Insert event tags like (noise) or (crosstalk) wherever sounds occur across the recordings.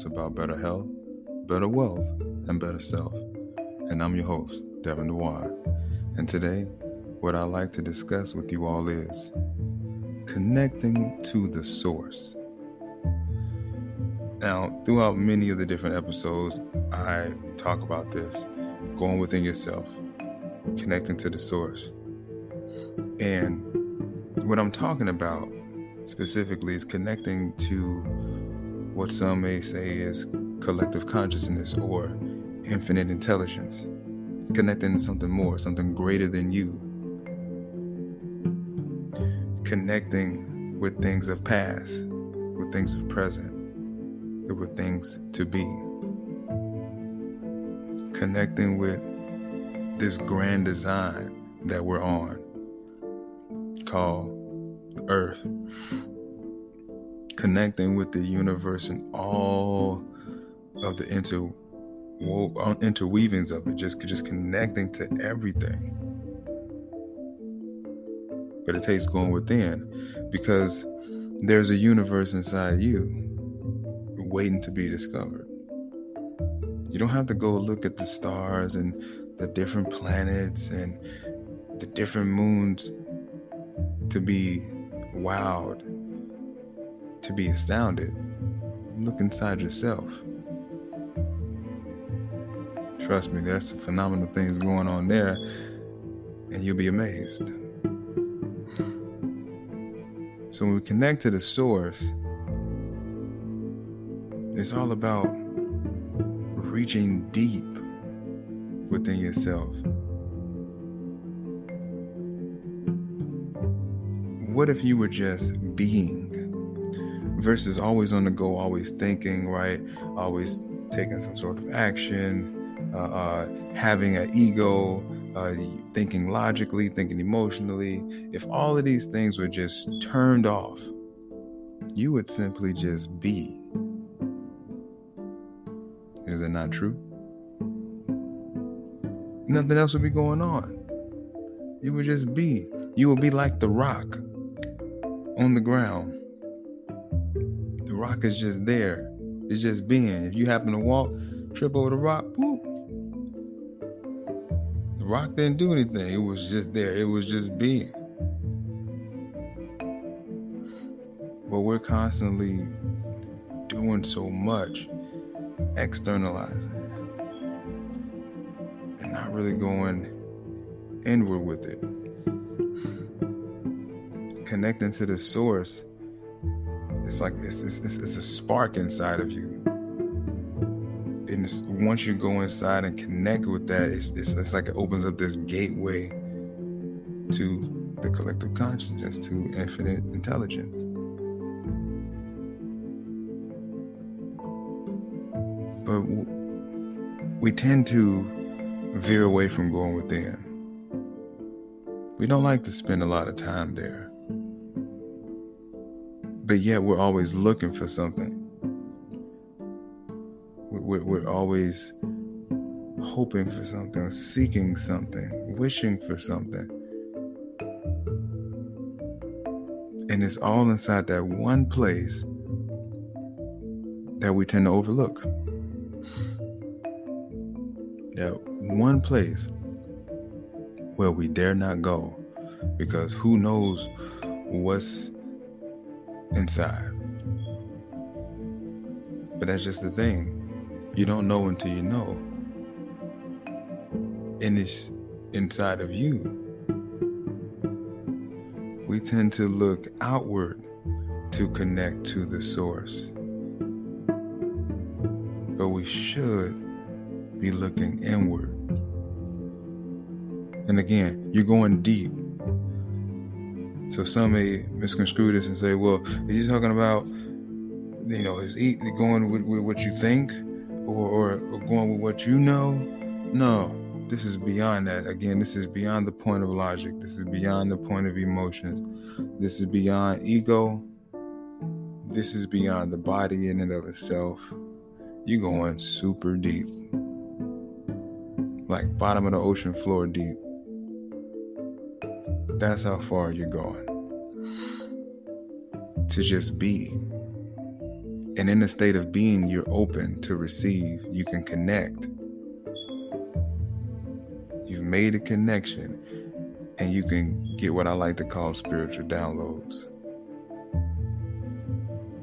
Podcast, about better health, better wealth, and better self. And I'm your host, Devin DeWine. And today, what I'd like to discuss with you all is connecting to the source. Now, throughout many of the different episodes, I talk about this going within yourself, connecting to the source. And what I'm talking about specifically is connecting to what some may say is collective consciousness or infinite intelligence, connecting to something more, something greater than you, connecting with things of past, with things of present, with things to be, connecting with this grand design that we're on called Earth, connecting with the universe and all of the inter interweavings of it, just just connecting to everything. But it takes going within because there's a universe inside you waiting to be discovered. You don't have to go look at the stars and the different planets and the different moons to be wowed, to be astounded. Look inside yourself. Trust me, there's some phenomenal things going on there, and you'll be amazed. So when we connect to the source, it's all about reaching deep within yourself. What if you were just being versus always on the go, always thinking, right? Always taking some sort of action, uh, uh, having an ego, uh, thinking logically, thinking emotionally. If all of these things were just turned off, you would simply just be. Is it not true? Nothing else would be going on. You would just be. You would be like the rock on the ground. Rock is just there. It's just being. If you happen to walk, trip over the rock, boop. The rock didn't do anything. It was just there. It was just being. But we're constantly doing so much externalizing and not really going inward with it. Connecting to the source, it's like it's, it's, it's a spark inside of you. And once you go inside and connect with that, it's, it's, it's like it opens up this gateway to the collective consciousness, to infinite intelligence. but we tend to veer away from going within. We don't like to spend a lot of time there. But yet we're always looking for something. We're, we're always hoping for something, seeking something, wishing for something. And it's all inside that one place that we tend to overlook that one place where we dare not go because who knows what's inside. But that's just the thing. You don't know until you know. And it's inside of you. We tend to look outward to connect to the source. But we should be looking inward. And again, you're going deep. So some may misconstrue this and say, well, is he talking about, you know, is he going with, with what you think or, or, or going with what you know? No, this is beyond that. Again, this is beyond the point of logic. This is beyond the point of emotions. This is beyond ego. This is beyond the body in and of itself. You're going super deep. Like bottom of the ocean floor deep. That's how far you're going. To just be. And in a state of being, you're open to receive. You can connect. You've made a connection, and you can get what I like to call spiritual downloads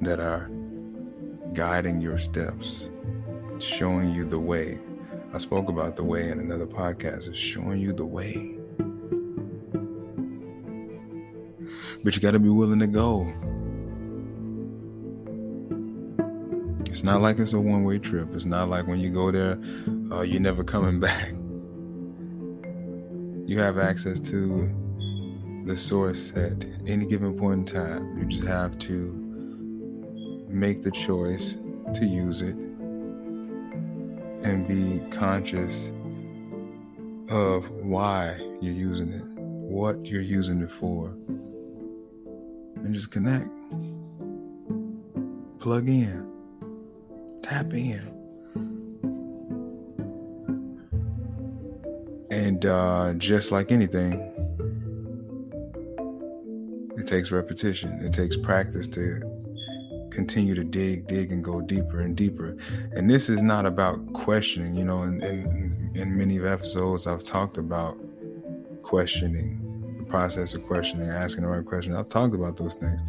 that are guiding your steps, showing you the way. I spoke about the way in another podcast, is showing you the way. But you got to be willing to go. It's not like it's a one way trip. It's not like when you go there, uh, you're never coming (laughs) back. You have access to the source at any given point in time. You just have to make the choice to use it and be conscious of why you're using it, what you're using it for, and just connect. Plug in, tap in. And uh, just like anything, it takes repetition, it takes practice to continue to dig, dig, and go deeper and deeper. And this is not about questioning. You know, in, in, in many episodes, I've talked about questioning, process of questioning, asking the right question. I've talked about those things.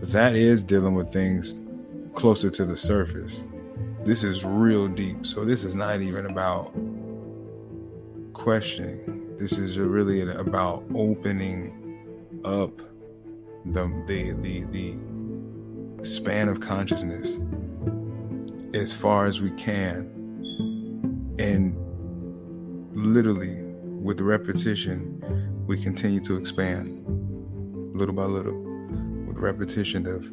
But that is dealing with things closer to the surface. This is real deep. So this is not even about questioning. This is really about opening up the the the the span of consciousness as far as we can. And literally, with repetition, we continue to expand little by little. With repetition of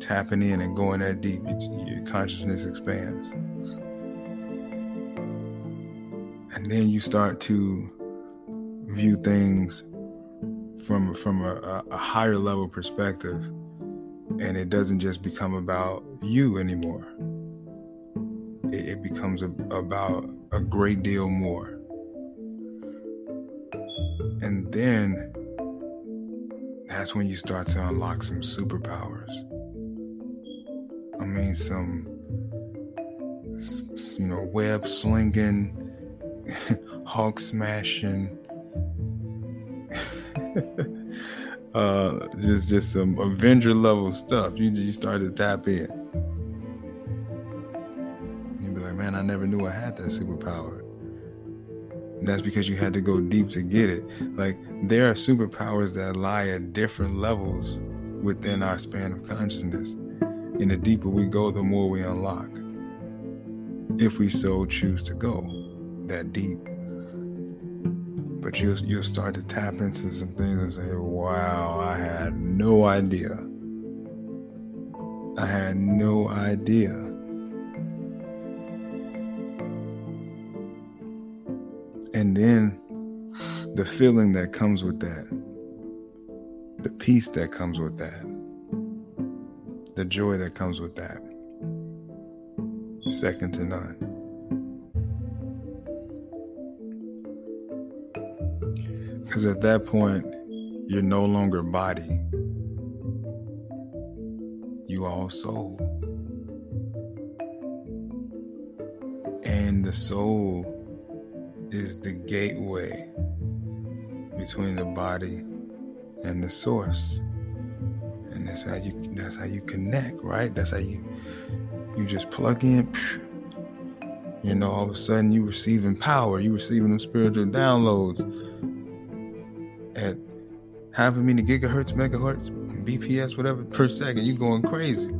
tapping in and going that deep, your consciousness expands. And then you start to view things from from a, a higher level perspective and it doesn't just become about you anymore. It, it becomes a, about a great deal more. And then that's when you start to unlock some superpowers. I mean, some, you know, web slinging, (laughs) Hulk smashing. (laughs) uh, just just some Avenger level stuff. You you start to tap in. You'd be like, man, I never knew I had that superpower. That's because you had to go deep to get it. Like there are superpowers that lie at different levels within our span of consciousness. And the deeper we go, the more we unlock. If we so choose to go that deep but you'll you'll start to tap into some things and say, "Wow, I had no idea. I had no idea." And then the feeling that comes with that, the peace that comes with that, the joy that comes with that, second to none. Because at that point, you're no longer body, you are soul. And the soul is the gateway between the body and the source. And that's how you that's how you connect, right? That's how you you just plug in You know, all of a sudden you receiving power, you receiving them spiritual downloads at half a million gigahertz, megahertz, BPS, whatever per second. You going crazy.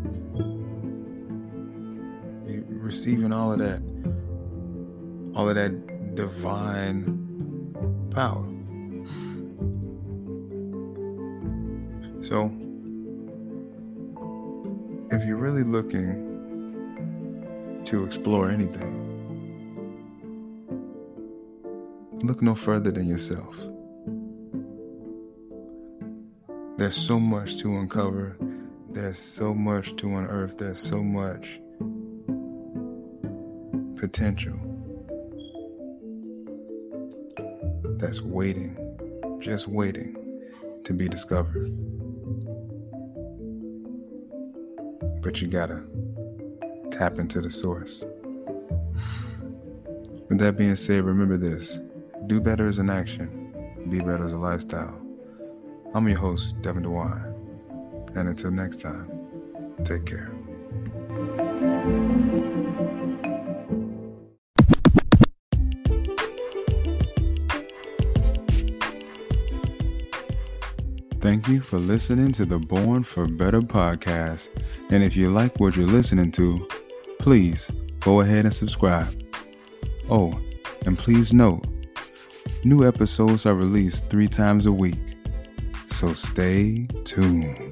You're receiving all of that, all of that divine power. So, if you're really looking to explore anything, look no further than yourself. There's so much to uncover, there's so much to unearth, there's so much potential that's waiting, just waiting to be discovered. But you gotta tap into the source. With that being said, remember this do better as an action, be better as a lifestyle. I'm your host, Devin DeWine. And until next time, take care. Thank you for listening to the Born for Better podcast. And if you like what you're listening to, please go ahead and subscribe. Oh, and please note, new episodes are released three times a week. So stay tuned.